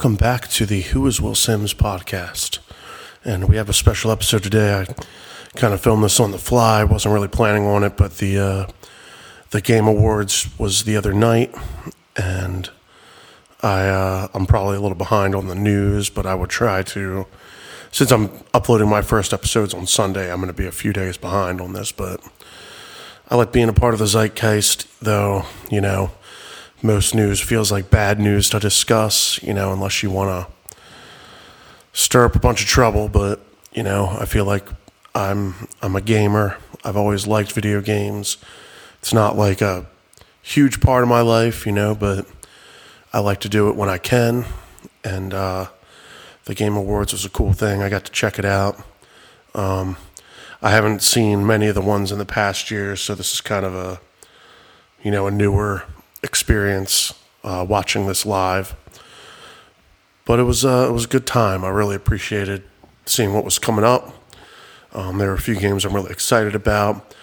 Welcome back to the Who is Will Sims podcast. And we have a special episode today. I kind of filmed this on the fly, wasn't really planning on it, but the uh, the Game Awards was the other night, and I uh, I'm probably a little behind on the news, but I would try to. Since I'm uploading my first episodes on Sunday, I'm going to be a few days behind on this, but I like being a part of the zeitgeist, though, you know, most news feels like bad news to discuss, you know, unless you want to stir up a bunch of trouble, but, you know, I feel like I'm I'm a gamer. I've always liked video games. It's not like a huge part of my life, you know, but I like to do it when I can. And uh, the Game Awards was a cool thing. I got to check it out. Um, I haven't seen many of the ones in the past years, so this is kind of a, you know, a newer experience uh, watching this live. But it was uh, it was a good time. I really appreciated seeing what was coming up. Um, there were a few games I'm really excited about.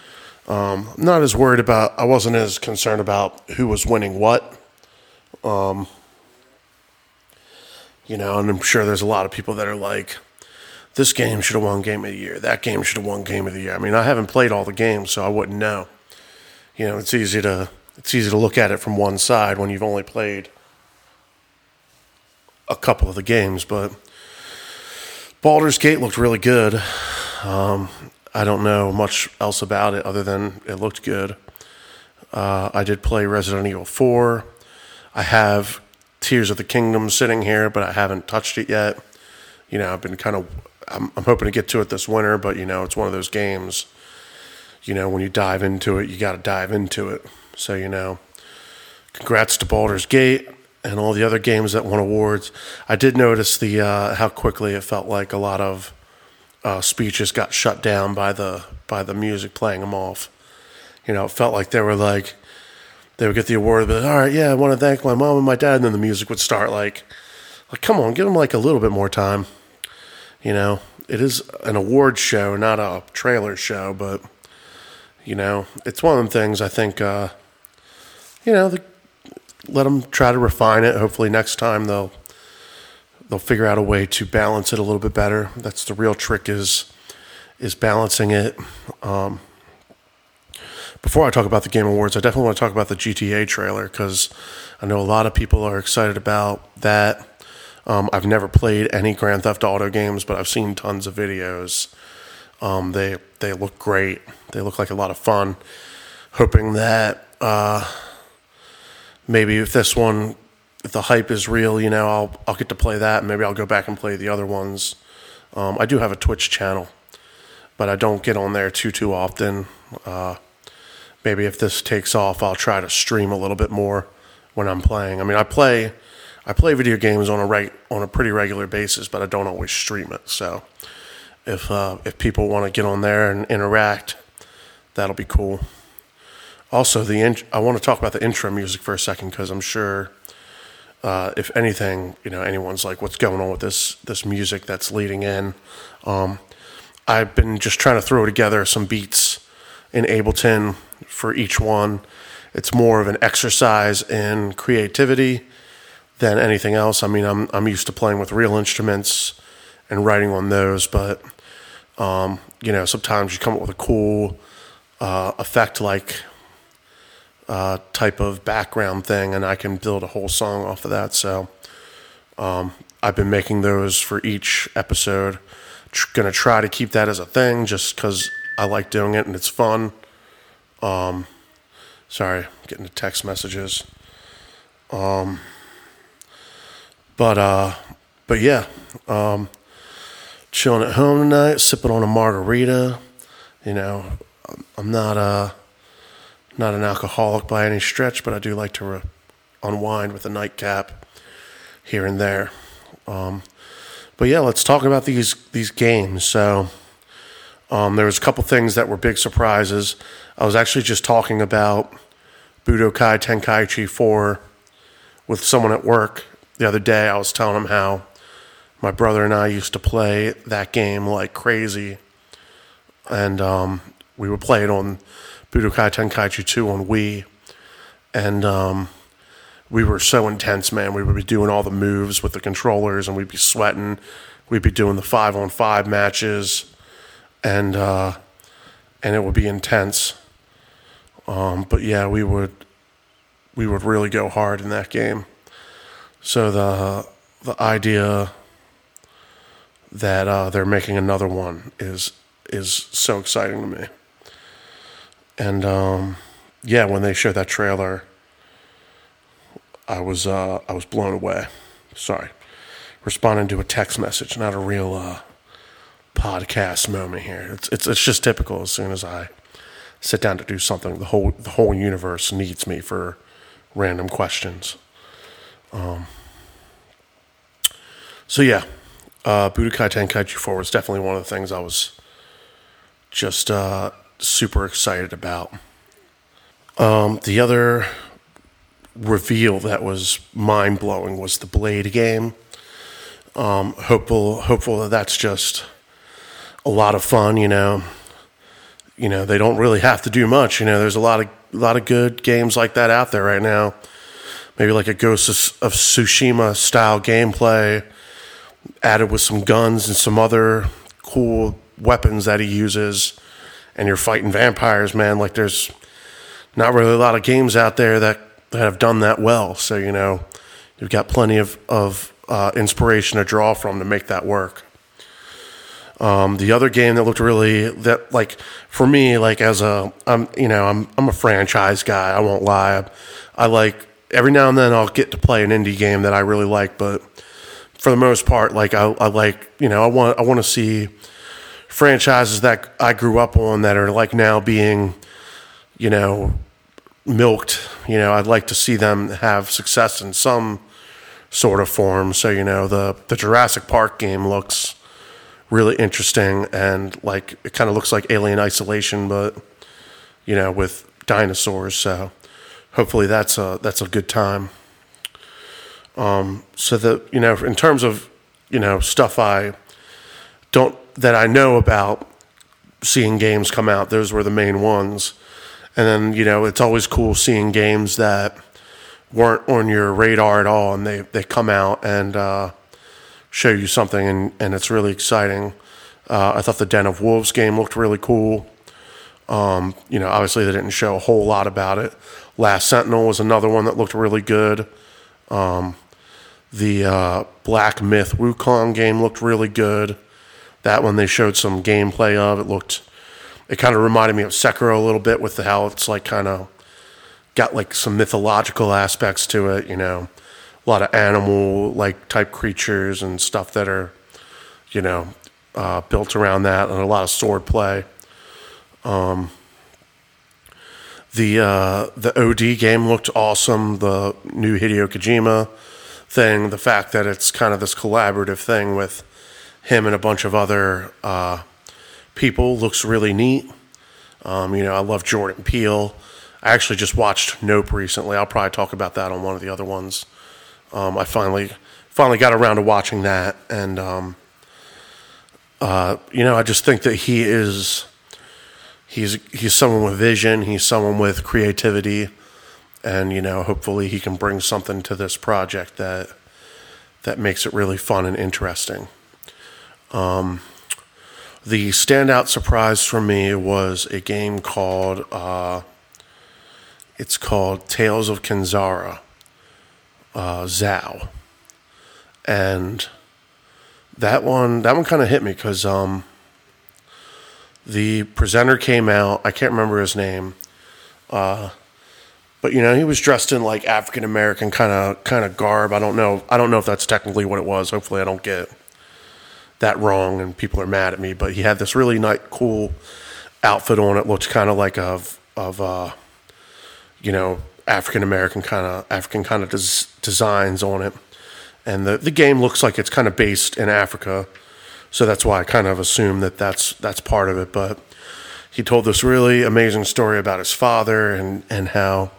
Um, not as worried about. I wasn't as concerned about who was winning what. Um, you know, and I'm sure there's a lot of people that are like, this game should have won Game of the Year. That game should have won Game of the Year. I mean, I haven't played all the games, so I wouldn't know. You know, it's easy to it's easy to look at it from one side when you've only played a couple of the games. But Baldur's Gate looked really good. Um, I don't know much else about it other than it looked good. Uh, I did play Resident Evil 4. I have Tears of the Kingdom sitting here, but I haven't touched it yet. You know, I've been kind of, I'm, I'm hoping to get to it this winter, but you know, it's one of those games, you know, when you dive into it, you got to dive into it. So, you know, congrats to Baldur's Gate and all the other games that won awards. I did notice the uh, how quickly it felt like a lot of uh, speeches got shut down by the by the music playing them off. You know, it felt like they were like they would get the award, but all right, yeah, I want to thank my mom and my dad, and then the music would start like, like come on, give them like a little bit more time. You know, it is an award show, not a trailer show, but you know, it's one of the things. I think, uh, you know, the, let them try to refine it. Hopefully, next time they'll they'll figure out a way to balance it a little bit better. That's the real trick is is balancing it. Um, before I talk about the Game Awards, I definitely want to talk about the GTA trailer because I know a lot of people are excited about that. Um, I've never played any Grand Theft Auto games, but I've seen tons of videos. Um, they they look great. They look like a lot of fun. Hoping that uh, maybe if this one, if the hype is real, you know, I'll I'll get to play that. And maybe I'll go back and play the other ones. Um, I do have a Twitch channel, but I don't get on there too too often. Uh, maybe if this takes off, I'll try to stream a little bit more when I'm playing. I mean, I play I play video games on a reg, on a pretty regular basis, but I don't always stream it. So if uh, if people want to get on there and interact, that'll be cool. Also, the I want to talk about the intro music for a second because I'm sure uh, if anything, you know, anyone's like, "What's going on with this this music that's leading in?" Um, I've been just trying to throw together some beats in Ableton for each one. It's more of an exercise in creativity than anything else. I mean, I'm I'm used to playing with real instruments and writing on those, but um, you know, sometimes you come up with a cool uh, effect like uh, type of background thing, and I can build a whole song off of that. So um, I've been making those for each episode. Tr- gonna try to keep that as a thing, just because I like doing it and it's fun. Um, sorry, I'm getting the text messages. Um, but uh, but yeah, um, chilling at home tonight, sipping on a margarita. You know, I'm not a not an alcoholic by any stretch, but I do like to re- unwind with a nightcap here and there. Um, but yeah, let's talk about these these games. So um, there was a couple things that were big surprises. I was actually just talking about Budokai Tenkaichi 4 with someone at work the other day. I was telling him how my brother and I used to play that game like crazy, and um, we would play it on Budokai Tenkaichi 2 on Wii, and um, we were so intense, man. We would be doing all the moves with the controllers, and we'd be sweating. We'd be doing the five on five matches, and uh, and it would be intense. Um, but yeah, we would we would really go hard in that game. So the the idea that uh, they're making another one is is so exciting to me. And um, yeah, when they showed that trailer, I was uh, I was blown away. Sorry, responding to a text message, not a real uh, podcast moment here. It's it's it's just typical. As soon as I sit down to do something, the whole the whole universe needs me for random questions. Um, so yeah, uh, Budokai Tenkaichi 4 was definitely one of the things I was just uh, super excited about. Um, the other reveal that was mind blowing was the Blade game. Um, hopeful, hopeful that that's just a lot of fun. You know, you know they don't really have to do much. You know, there's a lot of a lot of good games like that out there right now. Maybe like a Ghost of, of Tsushima style gameplay, added with some guns and some other cool weapons that he uses, and you're fighting vampires, man. Like there's not really a lot of games out there that, that have done that well. So you know, you've got plenty of of uh, inspiration to draw from to make that work. Um, the other game that looked really that like for me like as a I'm you know I'm I'm a franchise guy I won't lie I like every now and then I'll get to play an indie game that I really like but for the most part like I, I like you know I want I want to see franchises that I grew up on that are like now being you know milked you know I'd like to see them have success in some sort of form so you know the the Jurassic Park game looks really interesting and like it kind of looks like Alien Isolation, but you know with dinosaurs. So hopefully that's a that's a good time. Um, so that you know, in terms of you know stuff I don't that I know about seeing games come out, those were the main ones. And then you know it's always cool seeing games that weren't on your radar at all, and they they come out and uh, show you something, and, and it's really exciting. Uh, I thought the Den of Wolves game looked really cool. Um, you know, obviously they didn't show a whole lot about it. Last Sentinel was another one that looked really good. Um, the uh, Black Myth Wukong game looked really good. That one they showed some gameplay of. It looked, it kind of reminded me of Sekiro a little bit with the how it's like kind of got like some mythological aspects to it. You know, a lot of animal like type creatures and stuff that are, you know, uh, built around that, and a lot of sword play. Um, the uh, the OD game looked awesome. The new Hideo Kojima thing, the fact that it's kind of this collaborative thing with him and a bunch of other uh, people looks really neat. Um, you know, I love Jordan Peele. I actually just watched Nope recently. I'll probably talk about that on one of the other ones. Um, I finally finally got around to watching that, and um, uh, you know, I just think that he is he's he's someone with vision. He's someone with creativity, and you know, hopefully, he can bring something to this project that that makes it really fun and interesting. Um, the standout surprise for me was a game called uh, it's called Tales of Kenzera uh, Zau, and that one that one kind of hit me because um, the presenter came out. I can't remember his name, uh, but you know he was dressed in like African American kind of kind of garb. I don't know. I don't know if that's technically what it was. Hopefully, I don't get that wrong and people are mad at me. But he had this really nice, cool outfit on. It looked kind of like of of uh, you know African American kind of African kind of des- designs on it, and the the game looks like it's kind of based in Africa, so that's why I kind of assume that that's that's part of it. But he told this really amazing story about his father and and how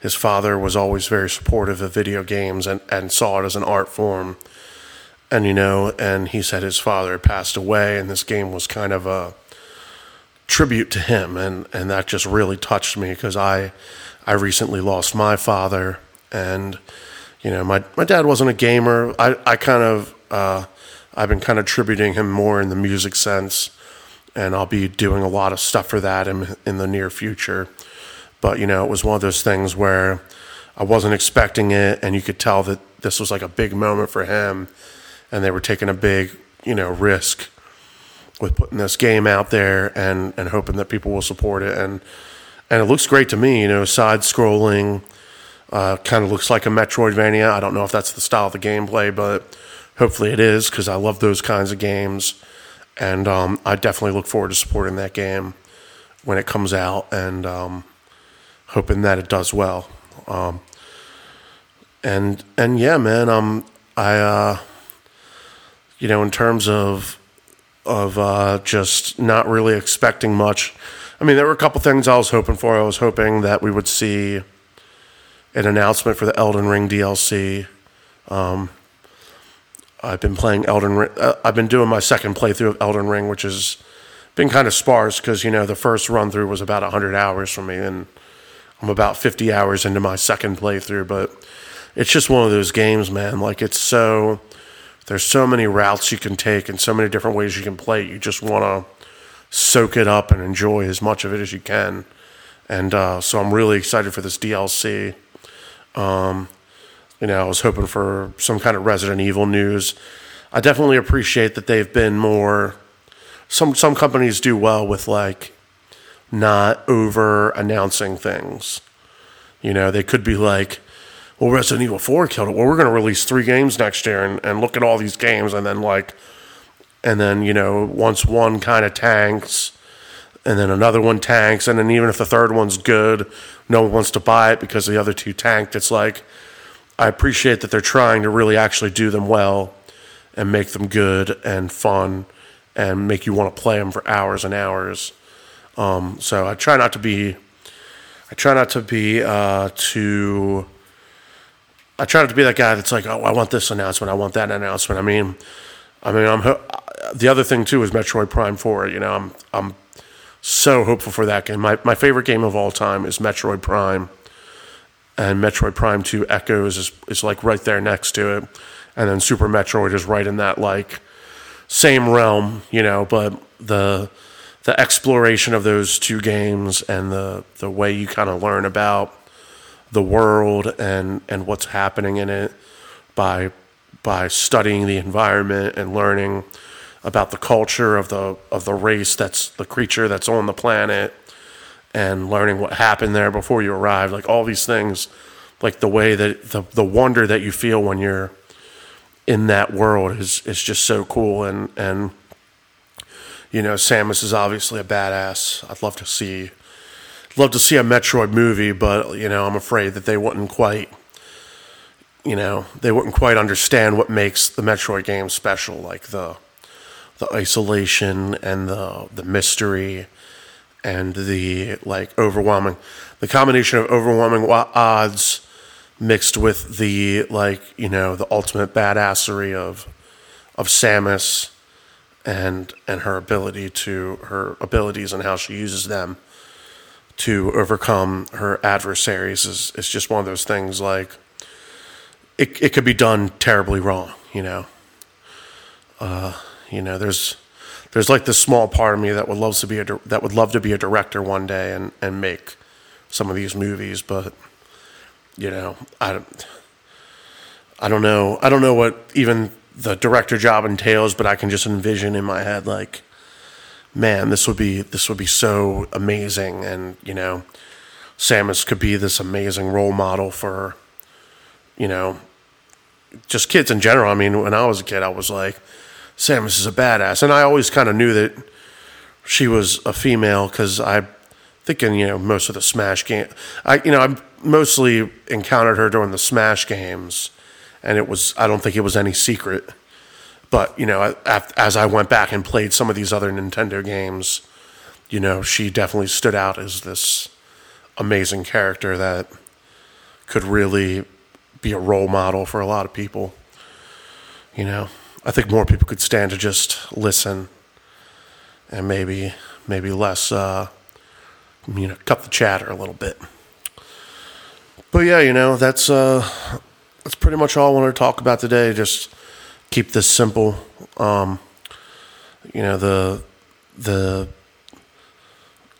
his father was always very supportive of video games and and saw it as an art form, and you know, and he said his father passed away, and this game was kind of a tribute to him, and and that just really touched me because I I recently lost my father, And you know, my my dad wasn't a gamer. I I kind of uh, I've been kind of tributing him more in the music sense, and I'll be doing a lot of stuff for that in in the near future. But you know, it was one of those things where I wasn't expecting it, and you could tell that this was like a big moment for him, and they were taking a big you know risk with putting this game out there and and hoping that people will support it. And and it looks great to me you know side scrolling uh, kind of looks like a metroidvania. I don't know if that's the style of the gameplay but hopefully it is because i love those kinds of games. And um, i definitely look forward to supporting that game when it comes out and um, hoping that it does well. Um, and and yeah man um i uh you know in terms of of uh, just not really expecting much. I mean, there were a couple things I was hoping for. I was hoping that we would see an announcement for the Elden Ring DLC. Um, I've been playing Elden Ring. Uh, I've been doing my second playthrough of Elden Ring, which has been kind of sparse because you know the first run through was about 100 hours for me, and I'm about 50 hours into my second playthrough. But it's just one of those games, man. Like it's so there's so many routes you can take and so many different ways you can play. You just want to soak it up and enjoy as much of it as you can. And uh, so I'm really excited for this DLC. Um, you know, I was hoping for some kind of Resident Evil news. I definitely appreciate that they've been more. Some some companies do well with like not over announcing things. You know, they could be like, well, Resident Evil 4 killed it. Well, we're going to release three games next year and, and look at all these games. And then, like, and then, you know, once one kind of tanks and then another one tanks. And then, even if the third one's good, no one wants to buy it because the other two tanked. It's like, I appreciate that they're trying to really actually do them well and make them good and fun and make you want to play them for hours and hours. Um, so I try not to be, I try not to be uh, too I try not to be that guy that's like, oh, I want this announcement, I want that announcement. I mean, I mean, I'm the other thing too is Metroid Prime Four. You know, I'm I'm so hopeful for that game. My my favorite game of all time is Metroid Prime, and Metroid Prime Two Echoes is is like right there next to it, and then Super Metroid is right in that like same realm. You know, but the the exploration of those two games and the the way you kind of learn about the world and and what's happening in it by by studying the environment and learning about the culture of the of the race that's the creature that's on the planet and learning what happened there before you arrived. Like all these things like the way that the the wonder that you feel when you're in that world is is just so cool. And and you know Samus is obviously a badass. I'd love to see love to see a Metroid movie, but you know, I'm afraid that they wouldn't quite, you know, they wouldn't quite understand what makes the Metroid game special, like the the isolation and the the mystery and the like overwhelming, the combination of overwhelming odds mixed with the like you know the ultimate badassery of of Samus and and her ability to her abilities and how she uses them to overcome her adversaries is, is just one of those things like it, it could be done terribly wrong, you know. Uh, you know, there's there's like this small part of me that would love to be a that would love to be a director one day and, and make some of these movies, but you know, I don't I don't know I don't know what even the director job entails, but I can just envision in my head like man, this would be this would be so amazing, and you know, Samus could be this amazing role model for, you know, just kids in general. I mean, when I was a kid, I was like, Samus is a badass, and I always kind of knew that she was a female because I thinking you know most of the Smash game, I you know I mostly encountered her during the Smash games, and it was I don't think it was any secret but you know, as I went back and played some of these other Nintendo games, you know, she definitely stood out as this amazing character that could really be a role model for a lot of people. You know, I think more people could stand to just listen and maybe maybe less uh, you know cut the chatter a little bit. but yeah, you know that's uh, that's pretty much all I wanted to talk about today. Just keep this simple. Um, you know the the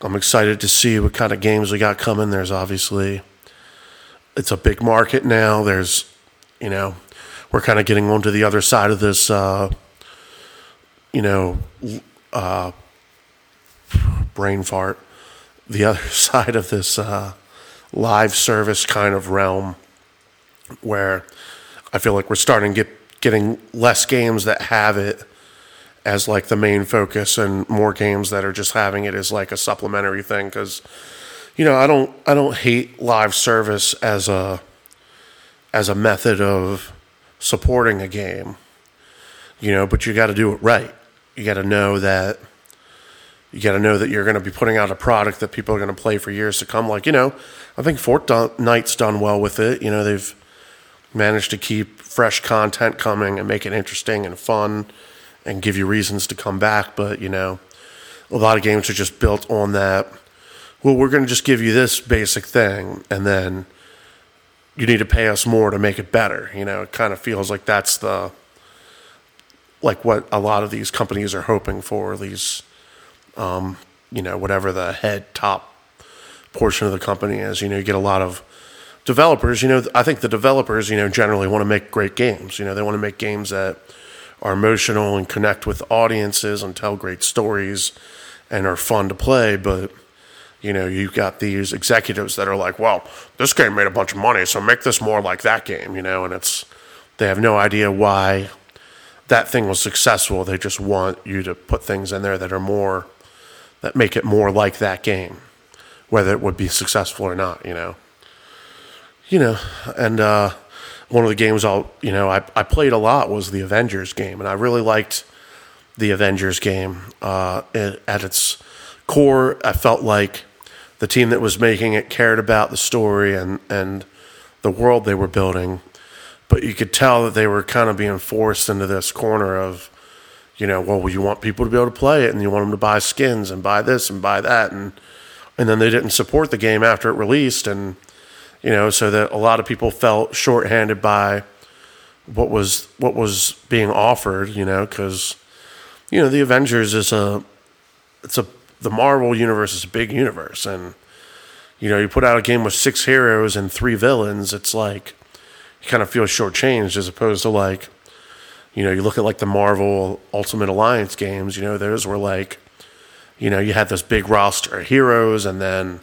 I'm excited to see what kind of games we got coming. There's obviously it's a big market now. There's you know we're kind of getting onto the other side of this. Uh, you know, uh, brain fart. The other side of this uh, live service kind of realm, where I feel like we're starting to get getting less games that have it as like the main focus and more games that are just having it as like a supplementary thing because you know I don't I don't hate live service as a as a method of supporting a game you know but you got to do it right. You got to know that you got to know that you're going to be putting out a product that people are going to play for years to come. Like you know I think Fortnite's done well with it. You know they've managed to keep fresh content coming and make it interesting and fun and give you reasons to come back. But, you know, a lot of games are just built on that. Well, we're going to just give you this basic thing, and then you need to pay us more to make it better. You know, it kind of feels like that's the like what a lot of these companies are hoping for. These, um, you know, whatever the head top portion of the company is. You know, you get a lot of developers. You know, I think the developers, you know, generally want to make great games. You know, they want to make games that are emotional and connect with audiences and tell great stories and are fun to play. But, you know, you've got these executives that are like, well, this game made a bunch of money, so make this more like that game, you know, and it's, they have no idea why that thing was successful. They just want you to put things in there that are more, that make it more like that game, whether it would be successful or not, you know. You know, and, uh, one of the games I'll you know I, I played a lot was the Avengers game, and I really liked the Avengers game. Uh, it, at its core, I felt like the team that was making it cared about the story and and the world they were building, but you could tell that they were kind of being forced into this corner of, you know, well, you want people to be able to play it, and you want them to buy skins and buy this and buy that, and and then they didn't support the game after it released, and you know, so that a lot of people felt shorthanded by what was what was being offered, you know, because you know the Avengers is a it's a the Marvel universe is a big universe, and you know you put out a game with six heroes and three villains, it's like you kind of feel shortchanged as opposed to like you know you look at like the Marvel Ultimate Alliance games, you know those were like you know you had this big roster of heroes and then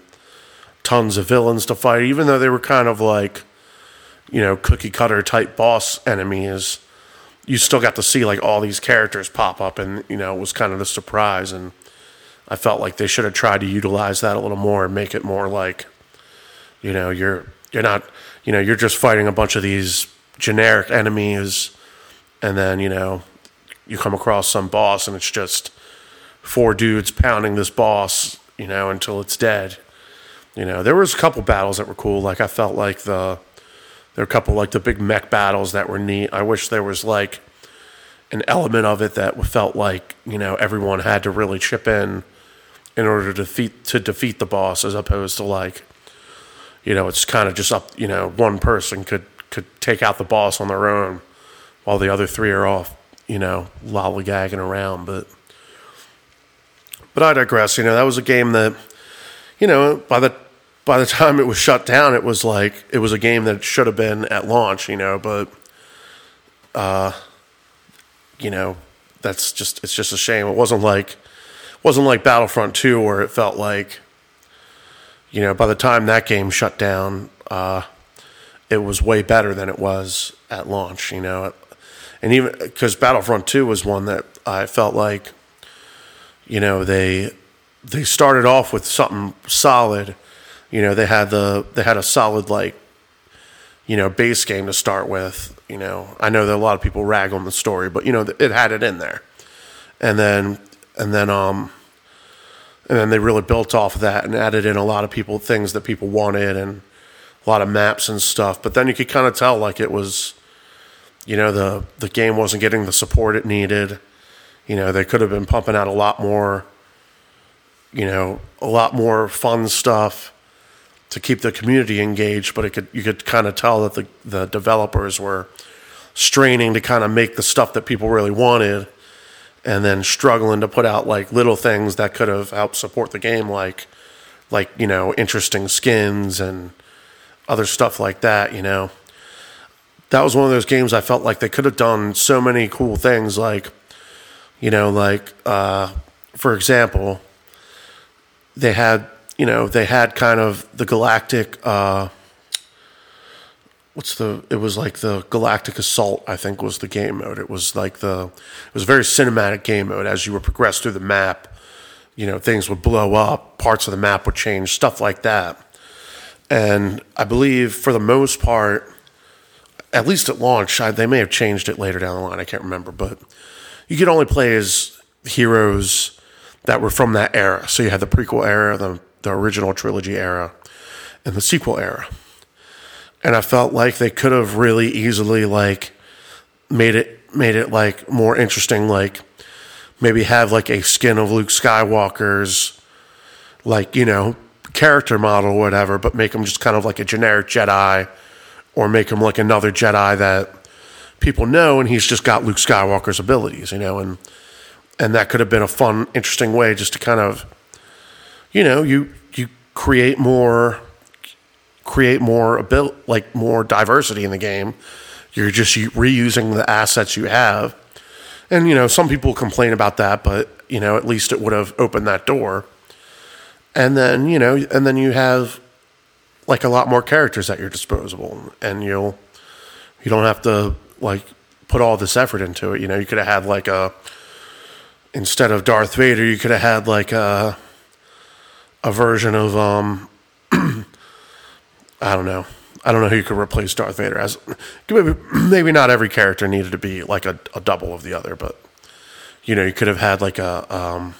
tons of villains to fight, even though they were kind of like, you know, cookie cutter type boss enemies. You still got to see like all these characters pop up, and you know, it was kind of a surprise. And I felt like they should have tried to utilize that a little more and make it more like, you know, you're you're not, you know, you're just fighting a bunch of these generic enemies, and then you know, you come across some boss, and it's just four dudes pounding this boss, you know, until it's dead you know, there was a couple battles that were cool. Like I felt like the there were a couple like the big mech battles that were neat. I wish there was like an element of it that felt like you know everyone had to really chip in in order to defeat to defeat the boss, as opposed to like you know it's kind of just up. You know, one person could could take out the boss on their own, while the other three are off. You know, lollygagging around, but. But I digress. You know, that was a game that, you know, by the by the time it was shut down, it was like it was a game that should have been at launch, you know. But, uh, you know, that's just it's just a shame. It wasn't like wasn't like Battlefront Two where it felt like, you know, by the time that game shut down, uh, it was way better than it was at launch, you know. And even because Battlefront Two was one that I felt like, you know, they they started off with something solid you know, they had the they had a solid like you know base game to start with. You know, I know that a lot of people rag on the story, but you know it had it in there, and then and then um and then they really built off of that and added in a lot of people things that people wanted and a lot of maps and stuff. But then you could kind of tell like it was, you know, the the game wasn't getting the support it needed. You know, they could have been pumping out a lot more, you know, a lot more fun stuff to keep the community engaged, but it could you could kind of tell that the the developers were straining to kind of make the stuff that people really wanted and then struggling to put out like little things that could have helped support the game like like you know interesting skins and other stuff like that you know? That was one of those games i felt like they could have done so many cool things like you know like uh, for example they had you know they had kind of the galactic uh, what's the it was like the galactic assault i think was the game mode. It was like the it was a very cinematic game mode. As you would progress through the map you know things would blow up parts of the map would change stuff like that. And i believe for the most part at least at launch I, they may have changed it later down the line i can't remember but you could only play as heroes that were from that era. So you had the prequel era the, the original trilogy era and the sequel era. And I felt like they could have really easily like made it made it like more interesting like maybe have like a skin of Luke Skywalker's like you know character model or whatever but make him just kind of like a generic Jedi or make him like another Jedi that people know and he's just got Luke Skywalker's abilities you know and and that could have been a fun interesting way just to kind of you know you you create more create more abil- like more diversity in the game. You're just reusing the assets you have. And you know, some people complain about that, but you know, at least it would have opened that door. And then, you know, and then you have like a lot more characters at your disposal and you'll you don't have to like put all this effort into it. You know, you could have had like a instead of Darth Vader, you could have had like a a version of um I don't know. I don't know who you could replace Darth Vader as. Maybe, maybe not every character needed to be like a, a double of the other, but you know, you could have had like a, um,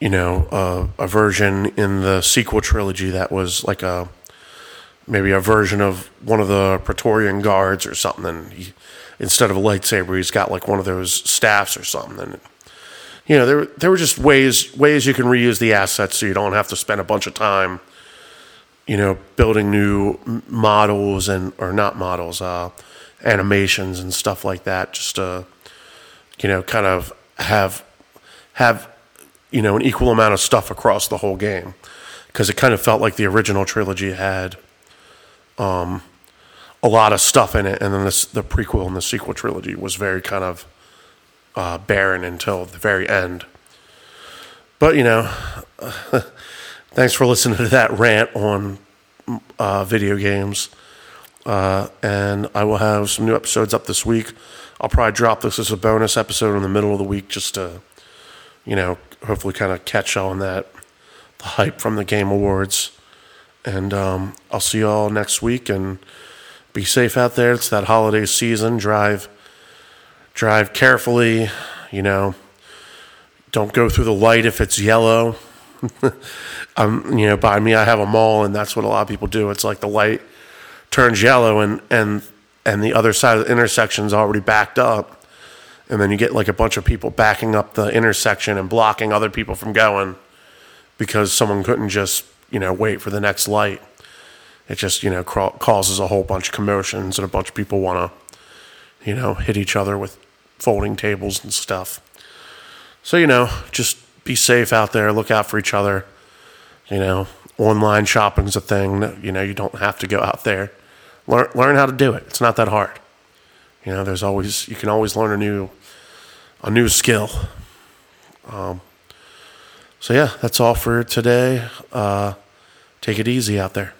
you know, a, a, version in the sequel trilogy that was like a maybe a version of one of the Praetorian guards or something. And he, instead of a lightsaber, he's got like one of those staffs or something. And you know, there there were just ways ways you can reuse the assets so you don't have to spend a bunch of time you know, building new models and or not models, uh, animations and stuff like that, just to you know, kind of have have you know an equal amount of stuff across the whole game. Because it kind of felt like the original trilogy had um, a lot of stuff in it, and then this, the prequel and the sequel trilogy was very kind of uh, barren until the very end. But you know. thanks for listening to that rant on uh, video games. Uh, and I will have some new episodes up this week. I'll probably drop this as a bonus episode in the middle of the week just to, you know, hopefully kind of catch on that, the hype from the Game Awards. And um, I'll see you all next week and be safe out there. It's that holiday season. Drive, drive carefully. You know, don't go through the light if it's yellow. um, you know, by me, I have a mall, and that's what a lot of people do. It's like the light turns yellow, and and and the other side of the intersection is already backed up, and then you get like a bunch of people backing up the intersection and blocking other people from going because someone couldn't just you know wait for the next light. It just you know causes a whole bunch of commotions, and a bunch of people want to you know hit each other with folding tables and stuff. So you know, just be safe out there. Look out for each other. You know, online shopping's a thing. You know, you don't have to go out there. Learn learn how to do it. It's not that hard. You know, there's always you can always learn a new a new skill. Um, so yeah, that's all for today. Uh, take it easy out there.